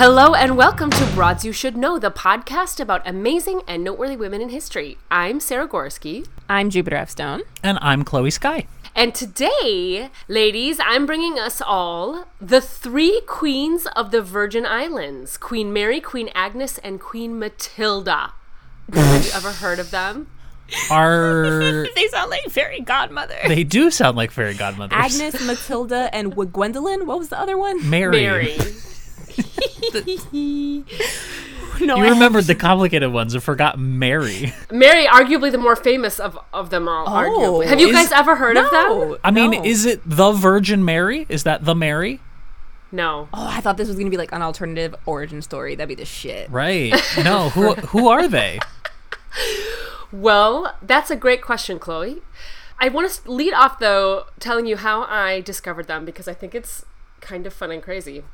Hello and welcome to Broads You Should Know, the podcast about amazing and noteworthy women in history. I'm Sarah Gorski. I'm Jupiter F. Stone. And I'm Chloe Sky. And today, ladies, I'm bringing us all the three queens of the Virgin Islands Queen Mary, Queen Agnes, and Queen Matilda. Have you ever heard of them? Are They sound like fairy godmother. they do sound like fairy godmothers? Agnes, Matilda, and w- Gwendolyn. What was the other one? Mary. Mary. No, You I- remembered the complicated ones and forgot Mary. Mary, arguably the more famous of, of them all. Oh, arguably. Have you Is- guys ever heard of them? I mean, no. is it the Virgin Mary? Is that the Mary? No. Oh, I thought this was gonna be like an alternative origin story. That'd be the shit. Right. No. Who who are they? Well, that's a great question, Chloe. I want to lead off though telling you how I discovered them because I think it's kind of fun and crazy.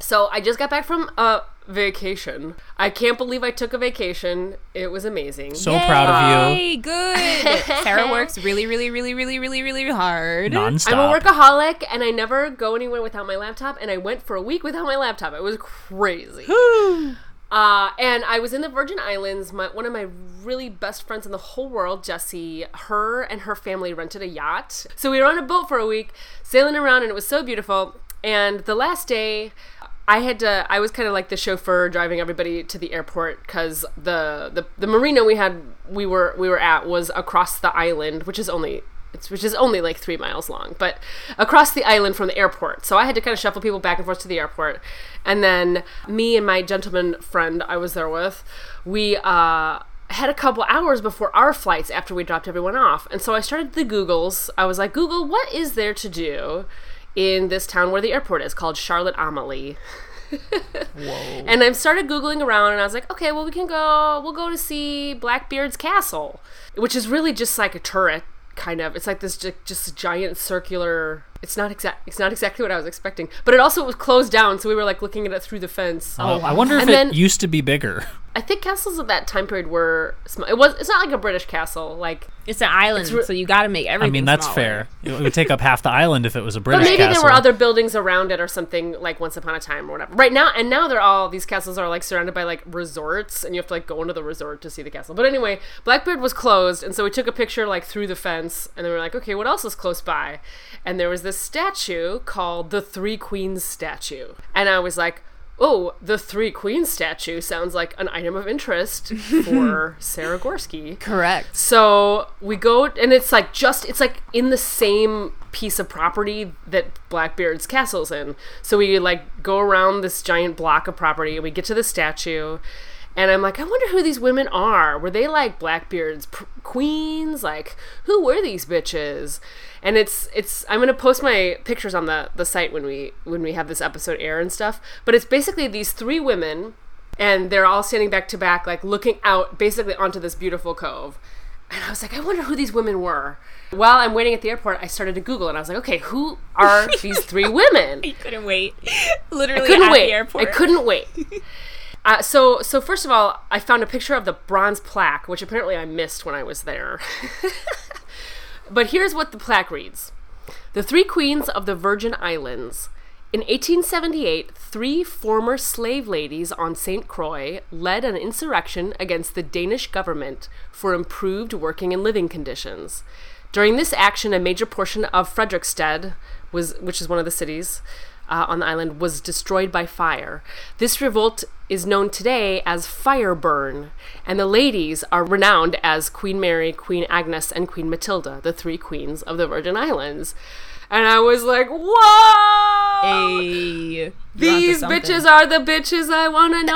So, I just got back from a vacation. I can't believe I took a vacation. It was amazing. So proud of you. Yay, good. Sarah works really, really, really, really, really, really hard. Nonstop. I'm a workaholic and I never go anywhere without my laptop and I went for a week without my laptop. It was crazy. Uh, and I was in the Virgin Islands. My, one of my really best friends in the whole world, Jessie, her and her family rented a yacht. So we were on a boat for a week, sailing around, and it was so beautiful. And the last day, I had to. I was kind of like the chauffeur driving everybody to the airport because the, the the marina we had we were we were at was across the island, which is only it's, which is only like three miles long, but across the island from the airport. So I had to kind of shuffle people back and forth to the airport. And then me and my gentleman friend I was there with, we uh, had a couple hours before our flights after we dropped everyone off. And so I started the Googles. I was like, Google, what is there to do in this town where the airport is called Charlotte Amalie? And I started googling around, and I was like, okay, well, we can go. We'll go to see Blackbeard's castle, which is really just like a turret, kind of. It's like this ju- just giant circular. It's not exact. It's not exactly what I was expecting, but it also was closed down, so we were like looking at it through the fence. Oh, oh. I wonder if And it then- used to be bigger. I think castles of that time period were small. It was. It's not like a British castle, like. It's an island, re- so you got to make everything. I mean, that's smaller. fair. It would take up half the island if it was a British. But maybe castle. there were other buildings around it or something like once upon a time or whatever. Right now, and now they're all these castles are like surrounded by like resorts, and you have to like go into the resort to see the castle. But anyway, Blackbeard was closed, and so we took a picture like through the fence, and then we were like, okay, what else is close by? And there was this statue called the Three Queens statue, and I was like. Oh, the Three Queens statue sounds like an item of interest for Sarah Gorski. Correct. So we go, and it's like just, it's like in the same piece of property that Blackbeard's castle's in. So we like go around this giant block of property, and we get to the statue. And I'm like, I wonder who these women are. Were they like Blackbeard's pr- queens? Like, who were these bitches? And it's it's I'm gonna post my pictures on the the site when we when we have this episode air and stuff. But it's basically these three women and they're all standing back to back, like looking out basically onto this beautiful cove. And I was like, I wonder who these women were. While I'm waiting at the airport, I started to Google and I was like, okay, who are these three women? You couldn't wait. Literally I couldn't at wait. the airport. I couldn't wait. Uh, so, so first of all, I found a picture of the bronze plaque, which apparently I missed when I was there. but here's what the plaque reads: The three queens of the Virgin Islands. In 1878, three former slave ladies on St. Croix led an insurrection against the Danish government for improved working and living conditions. During this action, a major portion of Frederiksted, was, which is one of the cities uh, on the island, was destroyed by fire. This revolt is known today as Fireburn, and the ladies are renowned as Queen Mary, Queen Agnes, and Queen Matilda, the three queens of the Virgin Islands. And I was like, whoa! Hey, These bitches are the bitches I want to know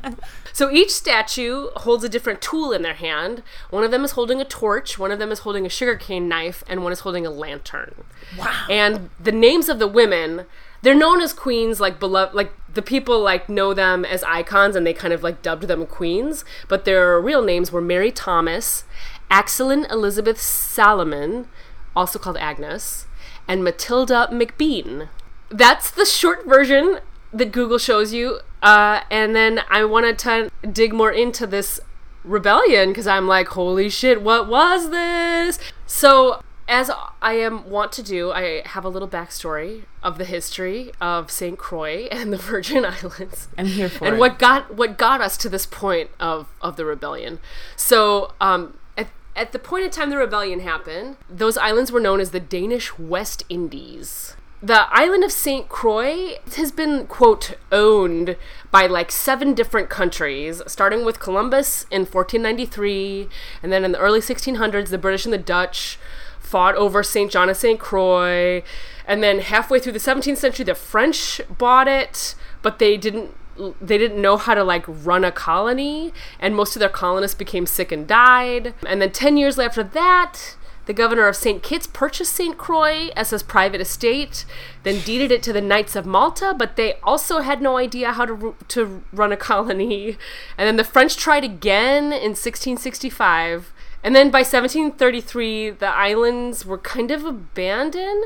about. so each statue holds a different tool in their hand. One of them is holding a torch, one of them is holding a sugarcane knife, and one is holding a lantern. Wow. And the names of the women, they're known as queens, like beloved, like the people like know them as icons and they kind of like dubbed them queens, but their real names were Mary Thomas, Axeline Elizabeth Salomon, also called Agnes, and Matilda McBean. That's the short version that Google shows you. Uh, and then I wanted to dig more into this rebellion because I'm like, holy shit, what was this? So as I am wont to do, I have a little backstory of the history of St. Croix and the Virgin Islands. I'm here for and it. what got what got us to this point of of the rebellion. So, um, at at the point in time the rebellion happened, those islands were known as the Danish West Indies. The island of St. Croix has been, quote, owned by like seven different countries, starting with Columbus in 1493, and then in the early 1600s, the British and the Dutch fought over St. John of St. Croix. And then halfway through the 17th century, the French bought it, but they didn't they didn't know how to like run a colony and most of their colonists became sick and died and then 10 years after that the governor of St. Kitts purchased St. Croix as his private estate, then deeded it to the Knights of Malta, but they also had no idea how to, to run a colony. And then the French tried again in 1665. And then by 1733, the islands were kind of abandoned,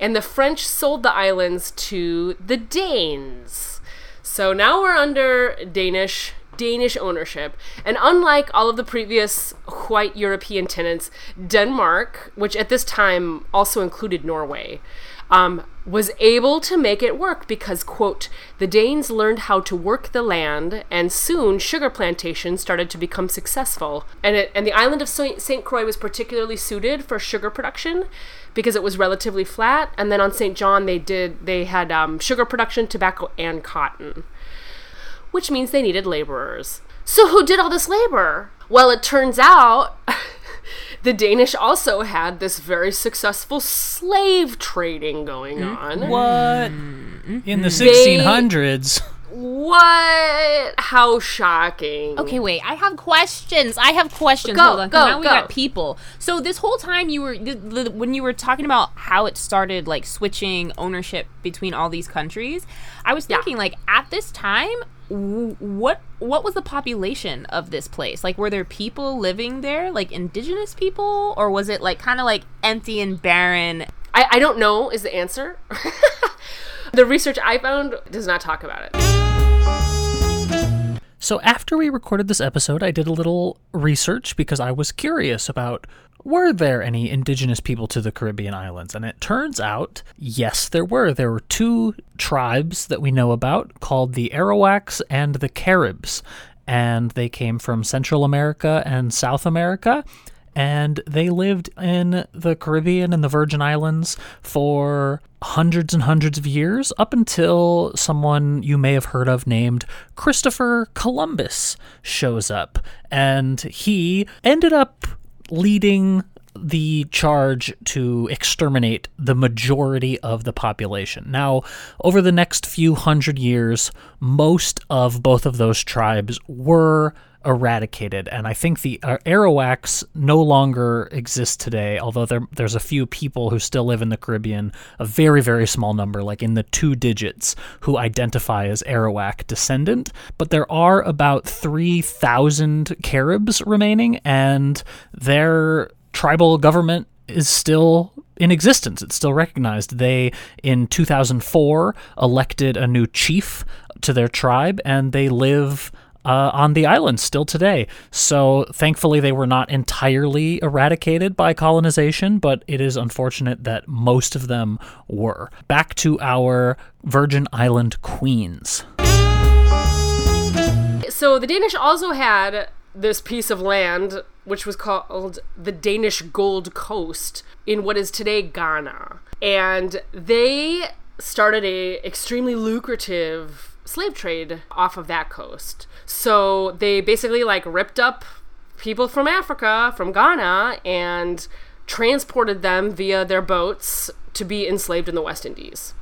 and the French sold the islands to the Danes. So now we're under Danish Danish ownership. And unlike all of the previous white European tenants, Denmark, which at this time also included Norway, um, was able to make it work because, quote, the Danes learned how to work the land, and soon sugar plantations started to become successful. And, it, and the island of St. Croix was particularly suited for sugar production because it was relatively flat. And then on St. John, they did they had um, sugar production, tobacco, and cotton which means they needed laborers. So, who did all this labor? Well, it turns out the Danish also had this very successful slave trading going on. What? Mm-hmm. In the 1600s. What? How shocking. Okay, wait. I have questions. I have questions. Go, Hold on. go, now we go. got people. So this whole time you were the, the, when you were talking about how it started, like switching ownership between all these countries. I was Yeah. thinking, like at this time, what what was the population of this place? Like, were there people living there, like indigenous people, or was it like kind of like empty and barren? I, I don't know, is the answer. the research I found does not talk about it. So after we recorded this episode, I did a little research because I was curious about were there any indigenous people to the Caribbean islands? And it turns out, yes, there were. There were two tribes that we know about called the Arawaks and the Caribs. And they came from Central America and South America. And they lived in the Caribbean and the Virgin Islands for hundreds and hundreds of years up until someone you may have heard of named Christopher Columbus shows up. And he ended up leading the charge to exterminate the majority of the population. Now, over the next few hundred years, most of both of those tribes were eradicated, and I think the uh, Arawaks no longer exist today. Although there, there's a few people who still live in the Caribbean, a very very small number, like in the two digits, who identify as Arawak descendant. But there are about three thousand Caribs remaining, and their tribal government is still in existence. It's still recognized. They, in 2004, elected a new chief to their tribe, and they live uh, on the island still today. So thankfully, they were not entirely eradicated by colonization, but it is unfortunate that most of them were. Back to our Virgin Island queens. So the Danish also had this piece of land which was called the Danish Gold Coast in what is today Ghana. And they started a extremely lucrative slave trade off of that coast. So they basically like ripped up people from Africa, from Ghana, and transported them via their boats to be enslaved in the West Indies.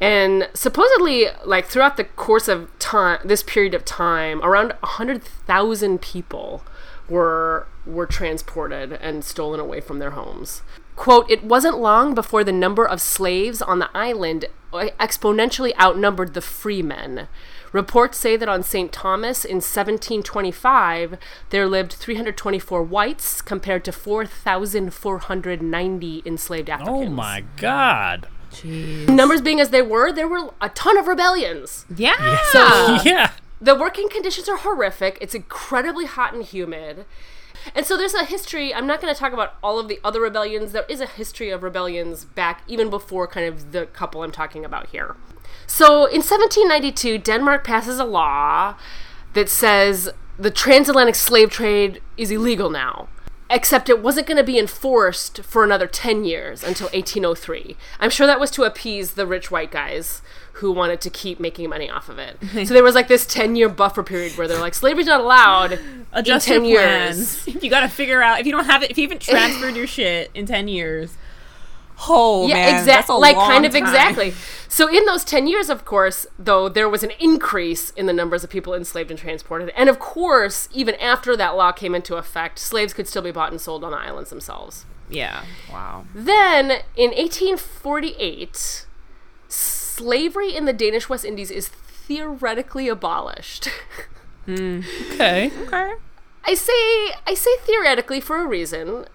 And supposedly, like throughout the course of time, this period of time, around hundred thousand people were were transported and stolen away from their homes. Quote, it wasn't long before the number of slaves on the island uh, exponentially outnumbered the free men. Reports say that on St. Thomas in 1725, there lived 324 whites compared to 4,490 enslaved oh Africans. Oh my god. Jeez. Numbers being as they were, there were a ton of rebellions. Yeah. So yeah. the working conditions are horrific. It's incredibly hot and humid. And so there's a history. I'm not going to talk about all of the other rebellions. There is a history of rebellions back even before kind of the couple I'm talking about here. So in 1792, Denmark passes a law that says the transatlantic slave trade is illegal now. Except it wasn't going to be enforced for another 10 years until 1803. I'm sure that was to appease the rich white guys who wanted to keep making money off of it. so there was like this 10 year buffer period where they're like, slavery's not allowed Adjust in 10 your years. plans. You got to figure out if you don't have it. If you haven't transferred your shit in ten years. Oh yeah, exactly. Like kind of time. exactly. So in those ten years, of course, though there was an increase in the numbers of people enslaved and transported, and of course, even after that law came into effect, slaves could still be bought and sold on the islands themselves. Yeah. Wow. Then in 1848, slavery in the Danish West Indies is theoretically abolished. Okay. Okay. I say I say theoretically for a reason.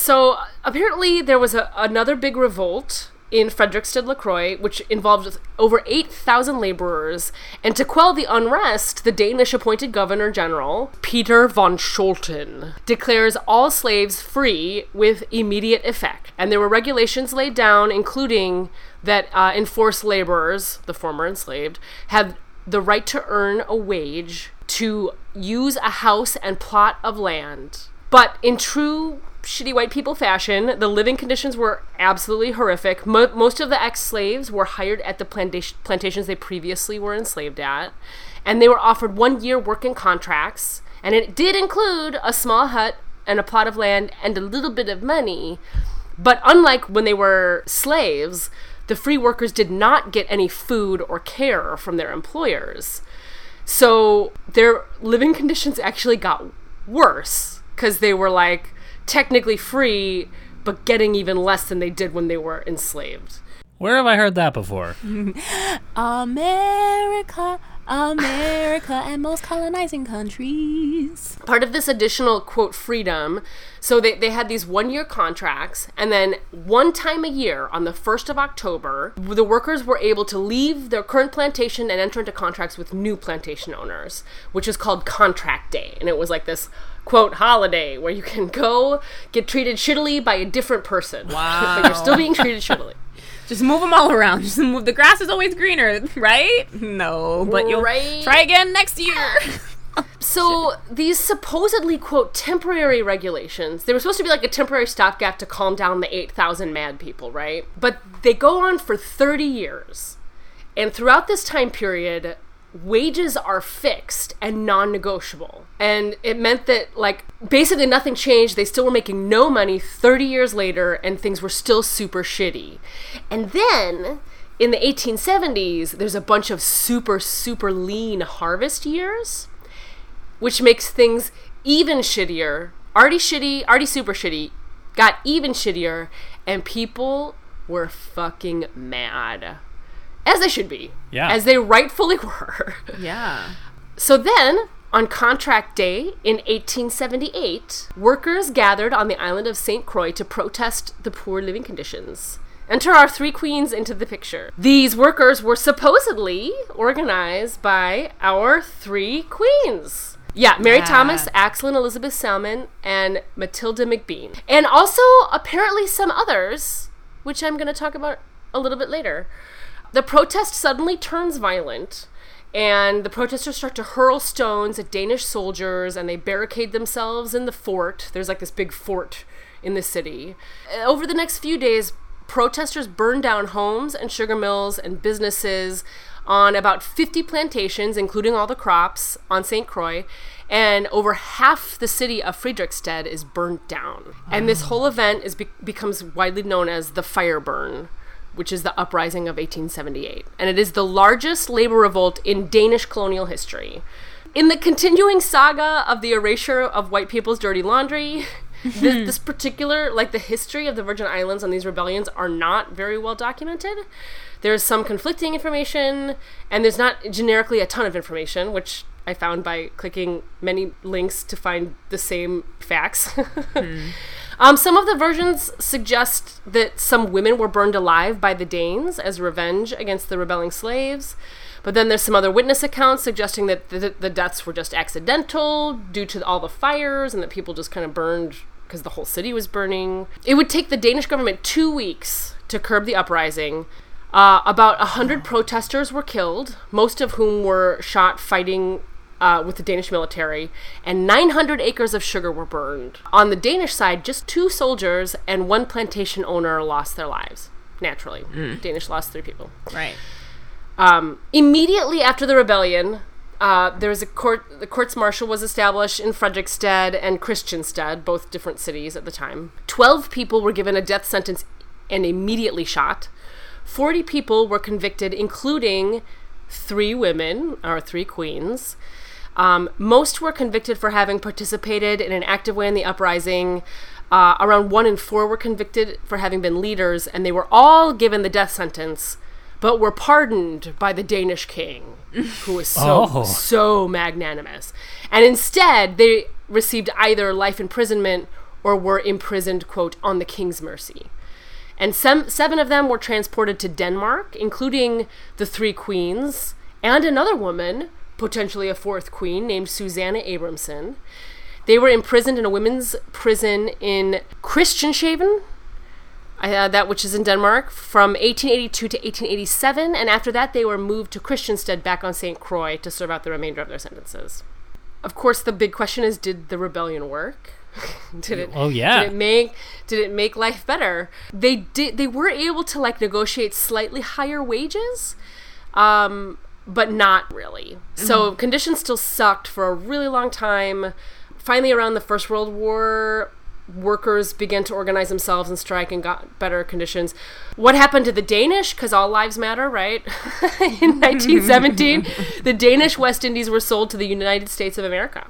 So apparently there was a, another big revolt in Frederiksted Lacroix, which involved over 8,000 laborers. And to quell the unrest, the Danish appointed governor general, Peter von Scholten, declares all slaves free with immediate effect. And there were regulations laid down, including that uh, enforced laborers, the former enslaved, had the right to earn a wage to use a house and plot of land. But in true shitty white people fashion, the living conditions were absolutely horrific. Mo- most of the ex slaves were hired at the plantation- plantations they previously were enslaved at, and they were offered one year working contracts. And it did include a small hut and a plot of land and a little bit of money. But unlike when they were slaves, the free workers did not get any food or care from their employers. So their living conditions actually got worse because they were like technically free, but getting even less than they did when they were enslaved. Where have I heard that before? America, America, and most colonizing countries. part of this additional quote freedom so they, they had these one year contracts and then one time a year on the 1st of october the workers were able to leave their current plantation and enter into contracts with new plantation owners which is called contract day and it was like this quote holiday where you can go get treated shittily by a different person Wow. but you're still being treated shittily Just move them all around. Just move. The grass is always greener, right? No, but you'll Right. try again next year. So these supposedly quote temporary regulations, they were supposed to be like a temporary stopgap to calm down the 8,000 mad people, right? But they go on for 30 years. And throughout this time period, wages are fixed and non-negotiable. And it meant that like basically nothing changed. They still were making no money 30 years later and things were still super shitty. And then in the 1870s, there's a bunch of super super lean harvest years which makes things even shittier. Already shitty, already super shitty, got even shittier, and people were fucking mad. As they should be. Yeah. As they rightfully were. yeah. So then, on contract day in 1878, workers gathered on the island of St. Croix to protest the poor living conditions. Enter our three queens into the picture. These workers were supposedly organized by our three queens. Yeah, Mary Yeah. Thomas, Axeline Elizabeth Salmon, and Matilda McBean. And also, apparently, some others, which I'm going to talk about a little bit later. The protest suddenly turns violent, and the protesters start to hurl stones at Danish soldiers, and they barricade themselves in the fort. There's like this big fort in the city. Uh, Over the next few days, protesters burned down homes and sugar mills and businesses on about 50 plantations, including all the crops on St. Croix, and over half the city of Frederiksted is burnt down. And this whole event is be- becomes widely known as the Fire Burn, which is the uprising of 1878. And it is the largest labor revolt in Danish colonial history. In the continuing saga of the erasure of white people's dirty laundry, this, this particular, like the history of the Virgin Islands and these rebellions, are not very well documented. There's some conflicting information, and there's not generically a ton of information, which I found by clicking many links to find the same facts. Hmm. Um, some of the versions suggest that some women were burned alive by the Danes as revenge against the rebelling slaves. But then there's some other witness accounts suggesting that the, the deaths were just accidental due to all the fires and that people just kind of burned because the whole city was burning. It would take the Danish government two weeks to curb the uprising. Uh, about 100 protesters were killed, most of whom were shot fighting uh, with the Danish military, and 900 acres of sugar were burned. On the Danish side, just two soldiers and one plantation owner lost their lives. Naturally, Danish lost three people. Right. Um, immediately after the rebellion, uh, there was a court. The courts martial was established in Frederiksted and Christiansted, both different cities at the time. Twelve people were given a death sentence and immediately shot. Forty people were convicted, including three women or three queens. Um, most were convicted for having participated in an active way in the uprising. Uh, around one in four were convicted for having been leaders, and they were all given the death sentence, but were pardoned by the Danish king, who was so Oh. so magnanimous. And instead, they received either life imprisonment or were imprisoned, quote, on the king's mercy. And sem- seven of them were transported to Denmark, including the three queens and another woman, potentially a fourth queen, named Susanna Abramson. They were imprisoned in a women's prison in Christianshaven, uh, that which is in Denmark, from 1882 to 1887, and after that they were moved to Christiansted back on St. Croix to serve out the remainder of their sentences. Of course, the big question is: Did the rebellion work? did it? Oh, yeah. Did it make Did it make life better? They did. They were able to like negotiate slightly higher wages, um, but not really. So mm-hmm. conditions still sucked for a really long time. Finally, around the First World War, workers began to organize themselves and strike and got better conditions. What happened to the Danish? Because all lives matter, right? In 1917, the Danish West Indies were sold to the United States of America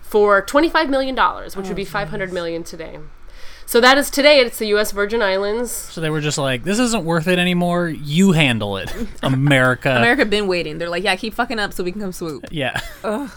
for $25 million, which oh, would be 500 million today. So that is today. It's the U.S. Virgin Islands. So they were just like, this isn't worth it anymore. You handle it, America. America been waiting. They're like, yeah, keep fucking up so we can come swoop. Yeah.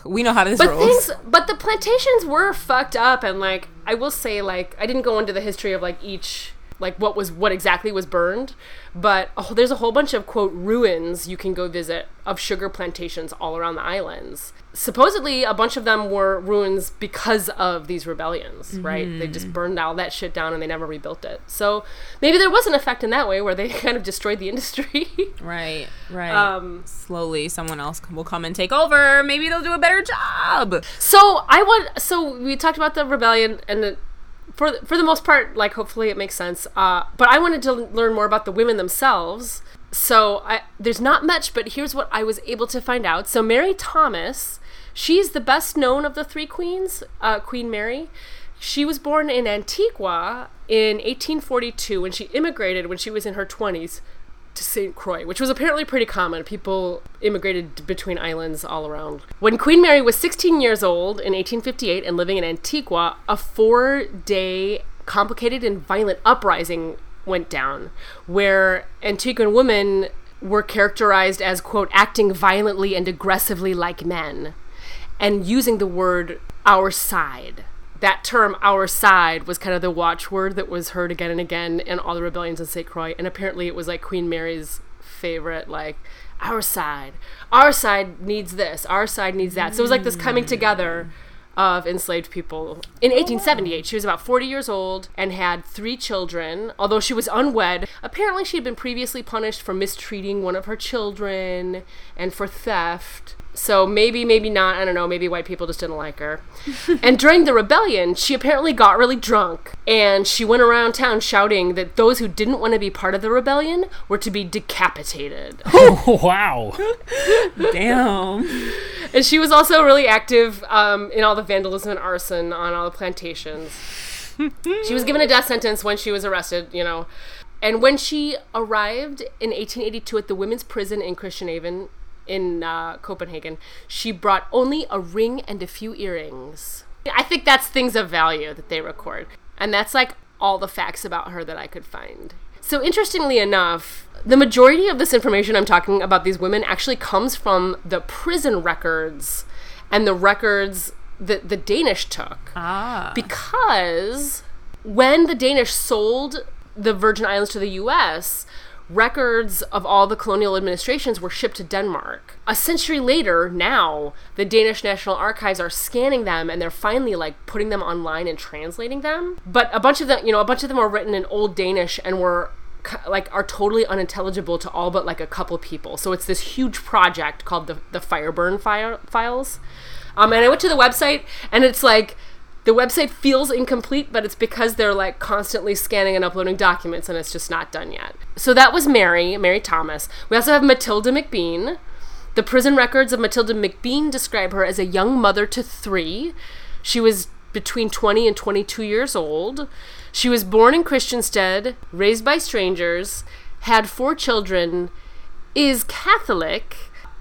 We know how this But rolls. things, but the plantations were fucked up, and like I will say, like I didn't go into the history of like each, like what was what exactly was burned, but oh, there's a whole bunch of quote ruins you can go visit of sugar plantations all around the islands. Supposedly, a bunch of them were ruins because of these rebellions, right? They just burned all that shit down and they never rebuilt it. So maybe there was an effect in that way where they kind of destroyed the industry. Right, right. Um, Slowly, someone else will come and take over. Maybe they'll do a better job. So I want. So we talked about the rebellion, and the, for for the most part, like hopefully it makes sense. Uh, but I wanted to learn more about the women themselves. So I, there's not much, but here's what I was able to find out. So Mary Thomas, she's the best known of the three queens. Uh, Queen Mary. She was born in Antigua in 1842, and she immigrated when she was in her 20s to St. Croix, which was apparently pretty common. People immigrated between islands all around. When Queen Mary was 16 years old in 1858 and living in Antigua, a four day complicated and violent uprising went down, where Antiguan women were characterized as, quote, acting violently and aggressively like men, and using the word our side. That term, our side, was kind of the watchword that was heard again and again in all the rebellions in St. Croix. And apparently it was like Queen Mary's favorite, like, our side. Our side needs this. Our side needs that. So it was like this coming together of enslaved people. In 1878, she was about 40 years old and had three children. Although she was unwed, apparently she had been previously punished for mistreating one of her children and for theft. So maybe, maybe not. I don't know. Maybe white people just didn't like her. and during the rebellion, she apparently got really drunk and she went around town shouting that those who didn't want to be part of the rebellion were to be decapitated. Oh, wow. Damn. And she was also really active um, in all the vandalism and arson on all the plantations. she was given a death sentence when she was arrested, you know. And when she arrived in 1882 at the women's prison in Christianshaven in uh, Copenhagen, she brought only a ring and a few earrings. I think that's things of value that they record. And that's like all the facts about her that I could find. So, interestingly enough, the majority of this information I'm talking about these women actually comes from the prison records and the records that the Danish took. Ah. Because when the Danish sold the Virgin Islands to the US, records of all the colonial administrations were shipped to Denmark. A century later, now, the Danish National Archives are scanning them and they're finally like putting them online and translating them. But a bunch of them, you know, a bunch of them are written in Old Danish and were like are totally unintelligible to all but like a couple people. So it's this huge project called the the Fireburn file- files. Um, and I went to the website and it's like the website feels incomplete, but it's because they're like constantly scanning and uploading documents and it's just not done yet. So that was Mary, Mary Thomas. We also have Matilda McBean. The prison records of Matilda McBean describe her as a young mother to three. She was between 20 and 22 years old. She was born in Christiansted, raised by strangers, had four children, is Catholic,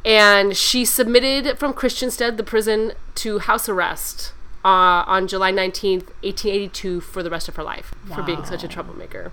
and she submitted from Christiansted, the prison, to house arrest uh, on July 19th, 1882, for the rest of her life for being such a troublemaker.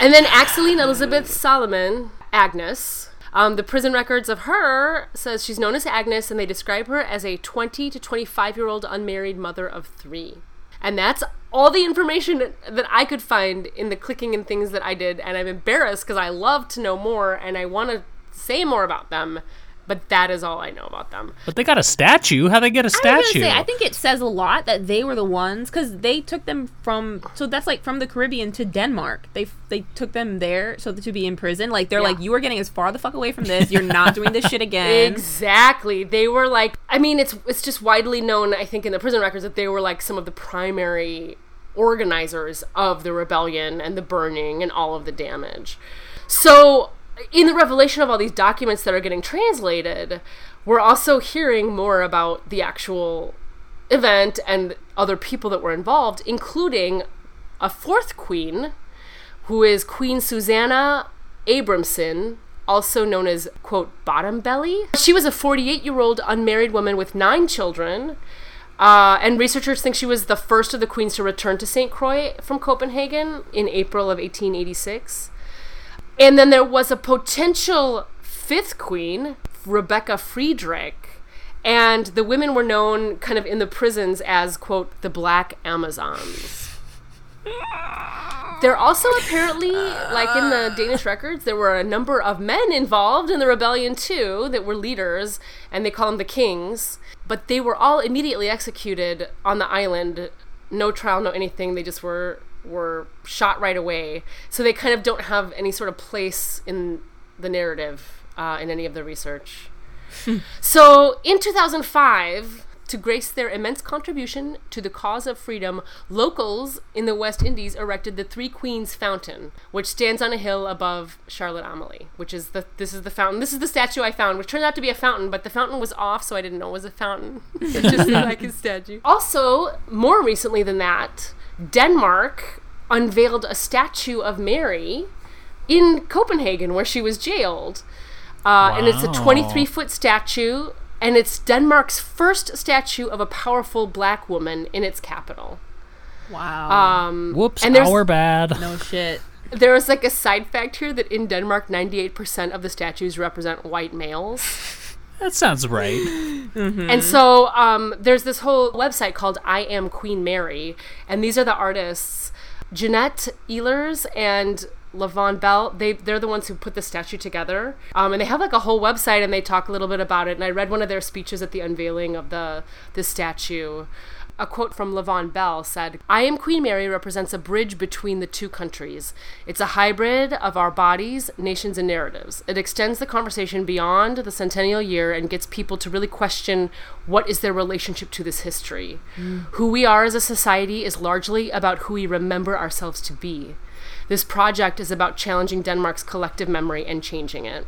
and then Axeline Elizabeth Solomon, Agnes. Um, the prison records of her says she's known as Agnes, and they describe her as a 20 to 25 year old unmarried mother of three. And that's all the information that I could find in the clicking and things that I did. And I'm embarrassed because I love to know more and I want to say more about them. But that is all I know about them. But they got a statue. How they get a was gonna statue? say, I think it says a lot that they were the ones because they took them from. So that's like from the Caribbean to Denmark. They they took them there so to be in prison. Like they're Yeah. like, you are getting as far the fuck away from this. You're not doing this shit again. Exactly. They were like I mean it's it's just widely known I think in the prison records that they were like some of the primary organizers of the rebellion and the burning and all of the damage. So in the revelation of all these documents that are getting translated, we're also hearing more about the actual event and other people that were involved, including a fourth queen who is Queen Susanna Abramson, also known as, quote, Bottom Belly. She was a 48 year old unmarried woman with nine children. Uh, and researchers think she was the first of the queens to return to St. Croix from Copenhagen in April of 1886. And then there was a potential fifth queen, Rebecca Friedrich. And the women were known kind of in the prisons as, quote, the Black Amazons. There also apparently, like in the Danish records, there were a number of men involved in the rebellion too that were leaders, and they call them the kings. But they were all immediately executed on the island. No trial, no anything. They just were were shot right away. So they kind of don't have any sort of place in the narrative uh, in any of the research. So in 2005, to grace their immense contribution to the cause of freedom, locals in the West Indies erected the Three Queens Fountain, which stands on a hill above Charlotte Amalie, which is the this is the fountain. This is the statue I found, which turned out to be a fountain, but the fountain was off, so I didn't know it was a fountain. it just looked like a statue. Also, more recently than that, Denmark unveiled a statue of Mary in Copenhagen where she was jailed. Uh, And it's a 23 foot statue, and it's Denmark's first statue of a powerful black woman in its capital. Wow. Um, Whoops, and there's, our bad. no shit. there was like a side fact here that in Denmark, 98% of the statues represent white males. That sounds right. And so um, there's this whole website called I Am Queen Mary, and these are the artists Jeanette Ehlers and La Vaughn Belle. They they're the ones who put the statue together, um, and they have like a whole website and they talk a little bit about it. And I read one of their speeches at the unveiling of the the statue. A quote from La Vaughn Belle said, I Am Queen Mary represents a bridge between the two countries. It's a hybrid of our bodies, nations, and narratives. It extends the conversation beyond the centennial year and gets people to really question what is their relationship to this history. Mm. Who we are as a society is largely about who we remember ourselves to be. This project is about challenging Denmark's collective memory and changing it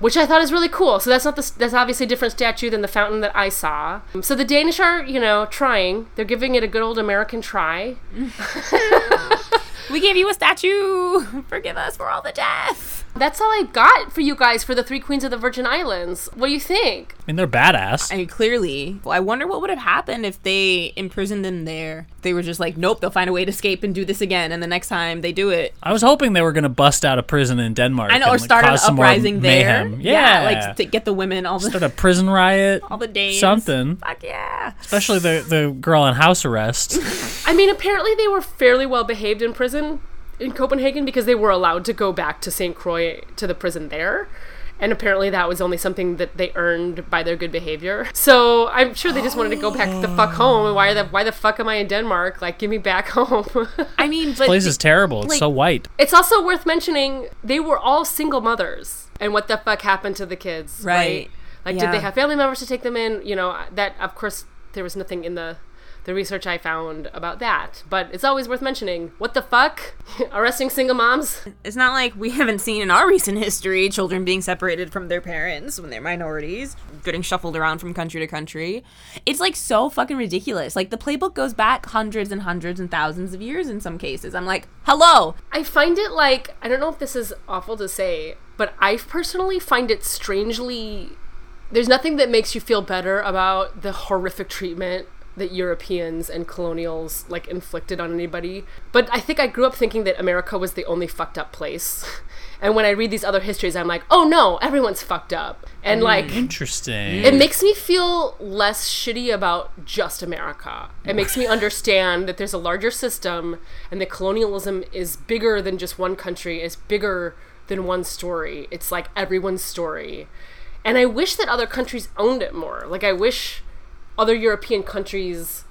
which I thought is really cool. So that's not the that's obviously a different statue than the fountain that I saw. So the Danish are, you know, trying. They're giving it a good old American try. We gave you a statue. Forgive us for all the death. That's all I got for you guys for the Three Queens of the Virgin Islands. What do you think? I mean, they're badass. I mean, clearly. Well, I wonder what would have happened if they imprisoned them there. They were just like, nope, they'll find a way to escape and do this again. And the next time they do it, I was hoping they were going to bust out of prison in Denmark. I know, and, or like, start an cause some more uprising there. mayhem. Yeah, like to get the women all the start a prison riot. all the days. Something. Fuck yeah. Especially the the girl on house arrest. I mean, apparently they were fairly well behaved in prison. In Copenhagen because they were allowed to go back to St. Croix to the prison there. And apparently that was only something that they earned by their good behavior. So I'm sure they just wanted to go back the fuck oh. home. And why the why the fuck am I in Denmark? Like, give me back home. I mean, but Place is terrible. It's like- so white. it's also worth mentioning they were all single mothers. And what the fuck happened to the kids? Right. Right. Like, Yeah. did they have family members to take them in? You know, that of course there was nothing in the the research I found about that. But it's always worth mentioning. What the fuck? Arresting single moms? it's not like we haven't seen in our recent history children being separated from their parents when they're minorities, getting shuffled around from country to country. It's like so fucking ridiculous. Like the playbook goes back hundreds and hundreds and thousands of years in some cases. I'm like, hello. I find it like I don't know if this is awful to say, but I personally find it strangely there's nothing that makes you feel better about the horrific treatment that Europeans and colonials like inflicted on anybody. But I think I grew up thinking that America was the only fucked up place. And when I read these other histories, I'm like, oh no, everyone's fucked up. And hmm, like, Interesting. it makes me feel less shitty about just America. It makes me understand that there's a larger system and that colonialism is bigger than just one country, it's bigger than one story. It's like everyone's story. And I wish that other countries owned it more. Like I wish other European countries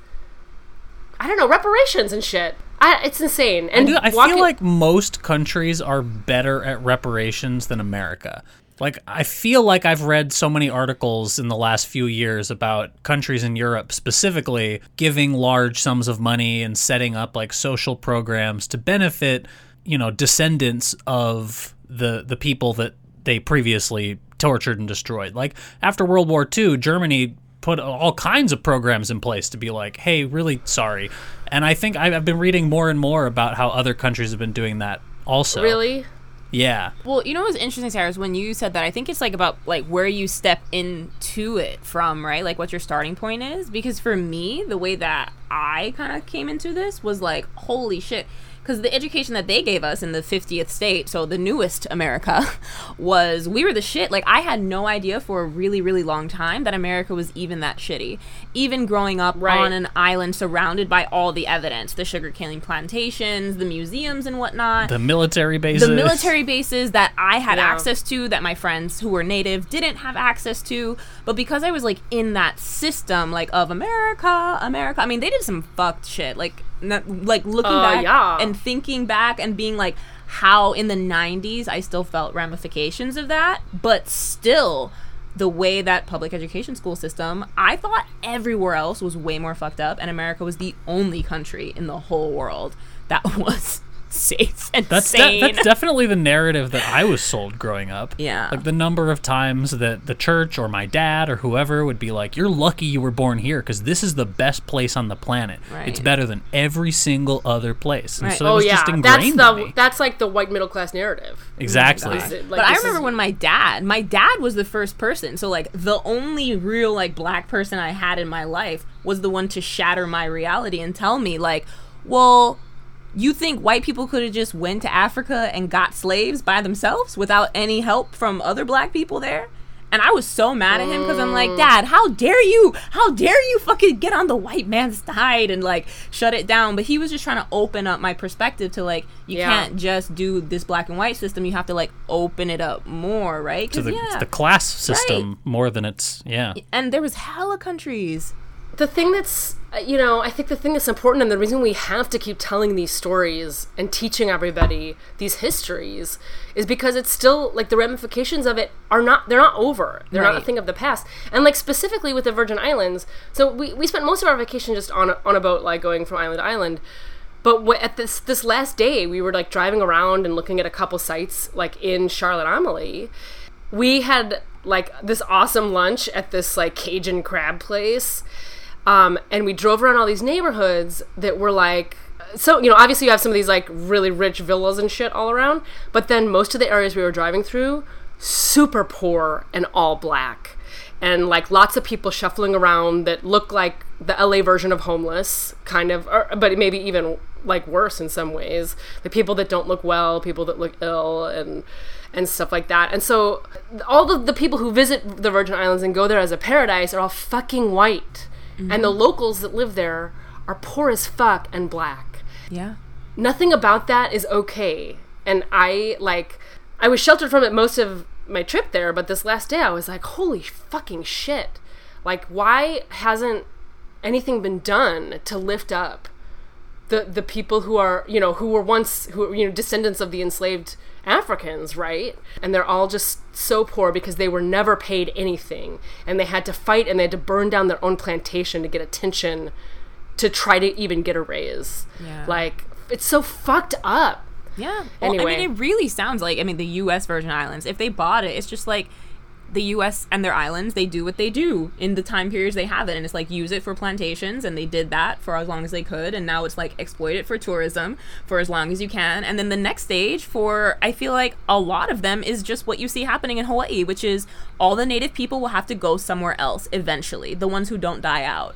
I don't know, reparations and shit. I, it's insane. And I, do, I walking- feel like most countries are better at reparations than America. Like I feel like I've read so many articles in the last few years about countries in Europe specifically giving large sums of money and setting up like social programs to benefit, you know, descendants of the the people that they previously tortured and destroyed. Like after World War II, Germany put all kinds of programs in place to be like, hey, really sorry. And I think I've I've been reading more and more about how other countries have been doing that also. really Yeah. Well, you know what's interesting, Sarah, is when you said that, I think it's like about like where you step into it from, right? Like what your starting point is. Because for me, the way that I kind of came into this was like, holy shit. Because the education that they gave us in the 50th state, so the newest America, was we were the shit. Like, I had no idea for a really, really long time that America was even that shitty. Even growing up Right. on an island surrounded by all the evidence the sugarcane plantations, the museums, and whatnot The military bases. the military bases that I had Yeah. access to that my friends who were native didn't have access to. But because I was like in that system, like of America, America, I mean, they did some fucked shit. Like, like looking Uh, back yeah. and thinking back and being like, how in the 90s I still felt ramifications of that, but still. The way that public education school system, I thought everywhere else was way more fucked up, and America was the only country in the whole world that was safe and That's de- that's definitely the narrative that I was sold growing up. Yeah. Like the number of times that the church or my dad or whoever would be like, "You're lucky you were born here because this is the best place on the planet. It's better than every single other place." And Right. so oh, it Oh was yeah, just that's the in me. that's like the white middle class narrative. exactly. It, like, but I this is- remember when my dad, my dad was the first person. So like the only real like black person I had in my life was the one to shatter my reality and tell me like, well, you think white people could have just went to Africa and got slaves by themselves without any help from other black people there? And I was so mad at him because I'm like, Dad, how dare you? How dare you fucking get on the white man's side and like shut it down? But he was just trying to open up my perspective to like, you Yeah. can't just do this black and white system. You have to like open it up more, right? To the, yeah. the class system more than it's yeah. and there was hella countries. The thing that's you know i think the thing that's important and the reason we have to keep telling these stories and teaching everybody these histories is because it's still like the ramifications of it are not they're not over. They're not a thing of the past. And like specifically with the virgin islands so we, we spent most of our vacation just on a, on a boat like going from island to island. But wh- at this this last day we were like driving around and looking at a couple sites like in charlotte amalie we had like this awesome lunch at this like cajun crab place um, and we drove around all these neighborhoods that were like so you know obviously you have some of these like really rich villas and shit all around but then most of the areas we were driving through super poor and all black. And like lots of people shuffling around that look like the LA version of homeless kind of or, but maybe even like worse in some ways. The people that don't look well people that look ill and and stuff like that. And so all the, the people who visit the Virgin Islands and go there as a paradise are all fucking white and the locals that live there are poor as fuck and black Yeah. nothing about that is okay. And I like I was sheltered from it most of my trip there, but this last day I was like, holy fucking shit. Like why hasn't anything been done to lift up the the people who are, you know, who were once who you know descendants of the enslaved Africans, right? And they're all just so poor because they were never paid anything and they had to fight and they had to burn down their own plantation to get attention to try to even get a raise. Yeah. Like it's so fucked up. Yeah. Well, Anyway. I mean, it really sounds like I mean the U.S. Virgin Islands. If they bought it, it's just like the U.S. and their islands. They do what they do in the time periods they have it, and it's like use it for plantations, and they did that for as long as they could, and now it's like exploit it for tourism for as long as you can, and then the next stage for I feel like a lot of them is just what you see happening in Hawaii, which is all the native people will have to go somewhere else eventually, the ones who don't die out.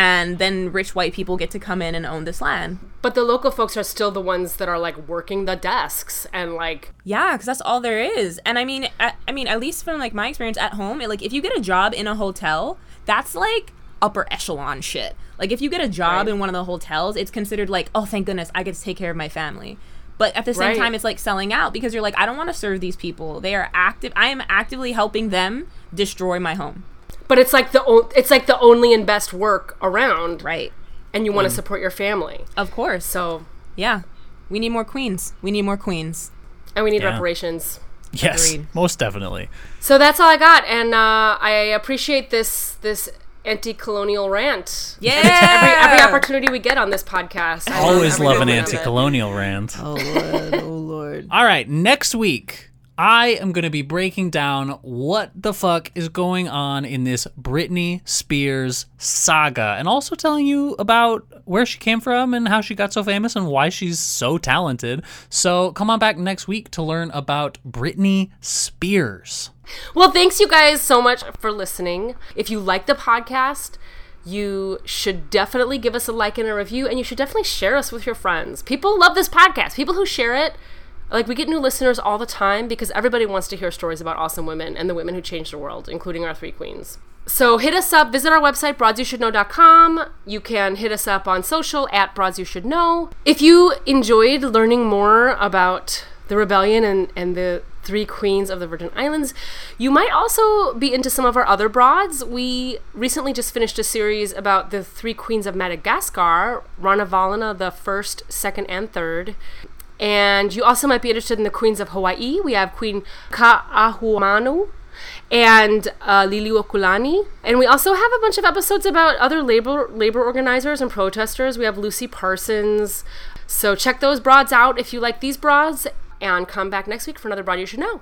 And then rich white people get to come in and own this land. But the local folks are still the ones that are like working the desks and like Yeah, because that's all there is. And I mean, I, I mean, at least from like my experience at home, it, like if you get a job in a hotel, that's like upper echelon shit. Like if you get a job Right. in one of the hotels, it's considered like, oh, thank goodness, I get to take care of my family. But at the same Right. time, it's like selling out because you're like, I don't want to serve these people. They are active. I am actively helping them destroy my home. But it's like the o- it's like the only and best work around Right. and you want to support your family. Of course. So, Yeah. We need more queens. We need more queens. and we need Yeah. reparations. Yes, Agreed. most definitely. So that's all I got and uh, I appreciate this this anti-colonial rant. Yeah. Every every opportunity we get on this podcast. I Always every love an moment of it. anti-colonial rant. Oh Lord. Oh Lord. All right, next week I am going to be breaking down what the fuck is going on in this Britney Spears saga and also telling you about where she came from and how she got so famous and why she's so talented. So come on back next week to learn about Britney Spears. Well, thanks you guys so much for listening. If you like the podcast, you should definitely give us a like and a review, and you should definitely share us with your friends. People love this podcast. People who share it, like we get new listeners all the time because everybody wants to hear stories about awesome women and the women who changed the world, including our three queens. So hit us up, visit our website, broadsyoushouldknow.com. You can hit us up on social at broadsyoushouldknow. If you enjoyed learning more about the rebellion and, and the three queens of the Virgin Islands, you might also be into some of our other broads. We recently just finished a series about the three queens of Madagascar, Ranavalona the first, second, and third. And you also might be interested in the queens of Hawaii. We have Queen Ka'ahumanu and uh. And we also have a bunch of episodes about other labor labor organizers and protesters. We have Lucy Parsons. So check those broads out if you like these broads, and come back next week for another broad you should know.